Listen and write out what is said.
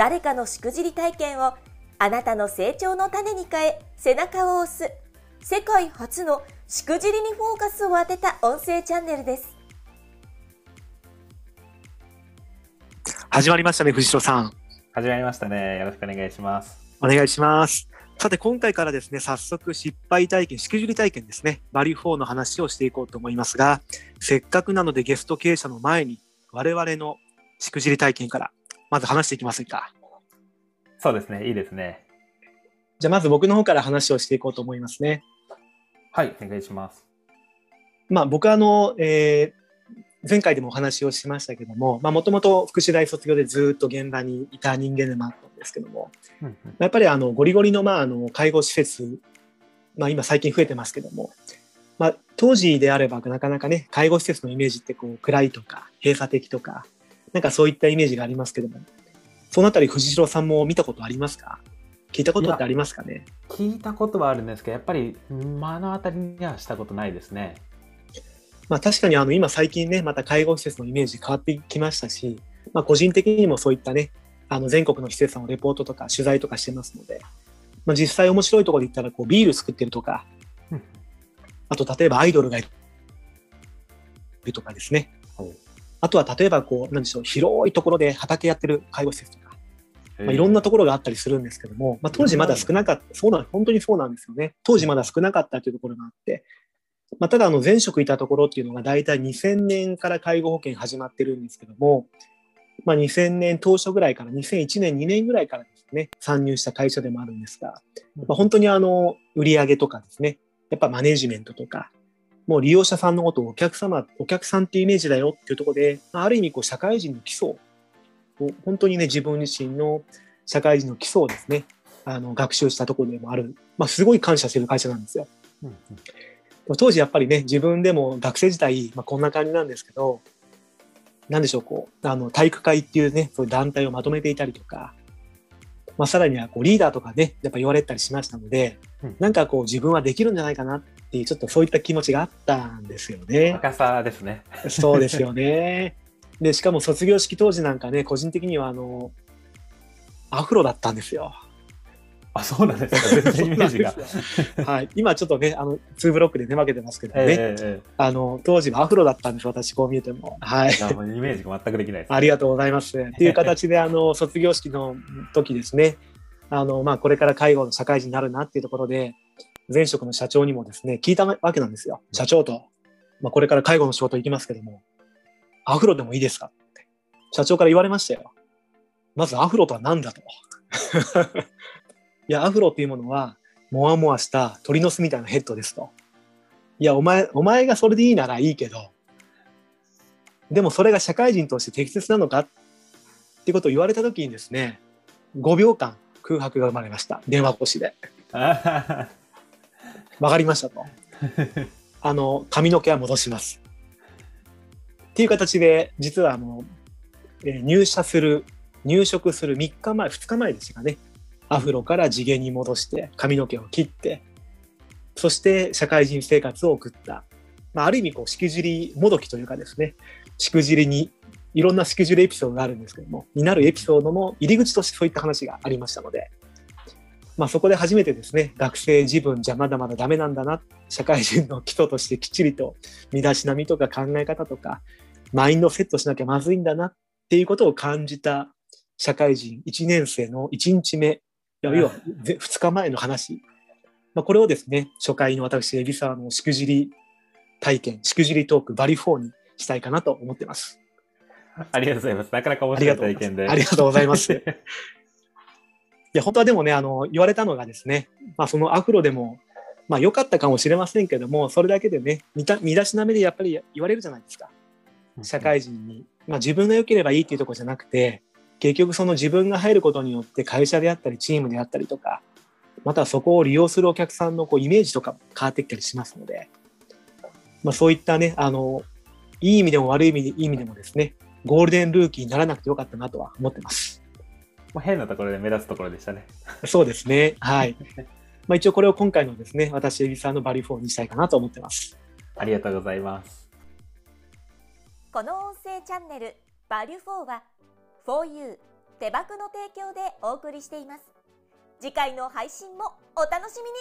誰かのしくじり体験をあなたの成長の種に変え背中を押す世界初のしくじりにフォーカスを当てた音声チャンネルです。始まりましたね藤代さん。始まりましたね。よろしくお願いします。お願いします。さて今回からですね早速失敗体験しくじり体験ですね。バリュー4の話をしていこうと思いますがせっかくなのでゲスト経営者の前に我々のしくじり体験からまず話していきませんか？そうですね、いいですね。じゃあまず僕の方から話をしていこうと思いますね。はい、お願いします。まあ僕はあの、えー、前回でもお話をしましたけども、もともと福祉大卒業でずっと現場にいた人間でもあったんですけども、うんうん、やっぱりあのゴリゴリの,、まあ、あの介護施設、まあ、今最近増えてますけども、まあ、当時であればなかなかね介護施設のイメージってこう暗いとか閉鎖的とかなんかそういったイメージがありますけども、そのあたり藤代さんも見たことありますか？聞いたことってありますかね？聞いたことはあるんですけど、やっぱり目の当たりにはしたことないですね。まあ確かにあの今最近ね、また介護施設のイメージ変わってきましたし、まあ個人的にもそういったね、あの全国の施設さんをレポートとか取材とかしてますので、まあ実際面白いところで言ったらこうビール作ってるとか、あと例えばアイドルがいるとかですね、あとは例えばこう、なんでしょう、広いところで畑やってる介護施設とか、まあ、いろんなところがあったりするんですけども、まあ、当時まだ少なかった、そうなん、本当にそうなんですよね。当時まだ少なかったというところがあって、まあ、ただあの前職いたところっていうのが大体2000年から介護保険始まってるんですけども、まあ、2000年当初ぐらいから2001年2年ぐらいからですね参入した会社でもあるんですが、まあ、本当にあの売上とかですねやっぱマネジメントとかもう利用者さんのことをお客様、お客さんっていうイメージだよっていうところで、ある意味こう社会人の基礎を、本当にね、自分自身の社会人の基礎をですね、あの学習したところでもある、まあ、すごい感謝してる会社なんですよ。うんうん、当時やっぱりね、自分でも学生時代、まあ、こんな感じなんですけど、なんでしょう、こう、あの、体育会っていうね、そういう団体をまとめていたりとか、まあ、さらにはこうリーダーとかね、やっぱ言われたりしましたので、うん、なんかこう自分はできるんじゃないかなっていう、ちょっとそういった気持ちがあったんですよね。若さですね。そうですよね。で、しかも卒業式当時なんかね、個人的にはあの、アフロだったんですよ。あ、そうなんですか。全然イメージが。はい。今ちょっとね、あの、2ブロックで寝負けてますけどね。えー、あの、当時はアフロだったんです、私、こう見えても。はい。もイメージが全くできないです、ね、ありがとうございます。っていう形で、あの、卒業式の時ですね、あの、まあ、これから介護の社会人になるなっていうところで、前職の社長にもですね、聞いたわけなんですよ。社長と、まあ、これから介護の仕事行きますけども、アフロでもいいですか？って。社長から言われましたよ。まずアフロとは何だと。いや、アフロっていうものは、もわもわした鳥の巣みたいなヘッドですと。いや、お前、お前がそれでいいならいいけど、でもそれが社会人として適切なのかっていうことを言われたときにですね、5秒間空白が生まれました。電話越しで。わかりましたと。あの、髪の毛は戻します。っていう形で、実はあの、え、入社する、入職する3日前、2日前ですかね。アフロから次元に戻して髪の毛を切ってそして社会人生活を送った、まあ、ある意味こうしくじりもどきというかですねしくじりにいろんなしくじりエピソードがあるんですけどもになるエピソードの入り口としてそういった話がありましたので、まあ、そこで初めてですね学生自分じゃまだまだダメなんだな社会人の基礎としてきっちりと身だしなみとか考え方とかマインドセットしなきゃまずいんだなっていうことを感じた社会人1年生の1日目要は2日前の話、まあ、これをですね初回の私海老沢のしくじり体験しくじりトークバリフォーにしたいかなと思ってます。ありがとうございます。なかなか面白い体験で。ありがとうございます。いや、本当はでもね、あの、言われたのがですね、まあ、そのアフロでも、まあ、良かったかもしれませんけども、それだけでね、見た身だしなみでやっぱり言われるじゃないですか。社会人に。まあ、自分が良ければいいっていうところじゃなくて、結局その自分が入ることによって会社であったりチームであったりとか、またはそこを利用するお客さんのこうイメージとか変わってきたりしますので、まあ、そういったね、あの、いい意味でも悪い意味で意味でもですね、ゴールデンルーキーにならなくてよかったなとは思ってます。もう変なところで目立つところでしたね。そうですね。はい。まあ一応これを今回のですね、私、エビさんのバリュフォーにしたいかなと思ってます。ありがとうございます。この音声チャンネル「バリュフォーは 4U 手箱の提供でお送りしています次回の配信もお楽しみに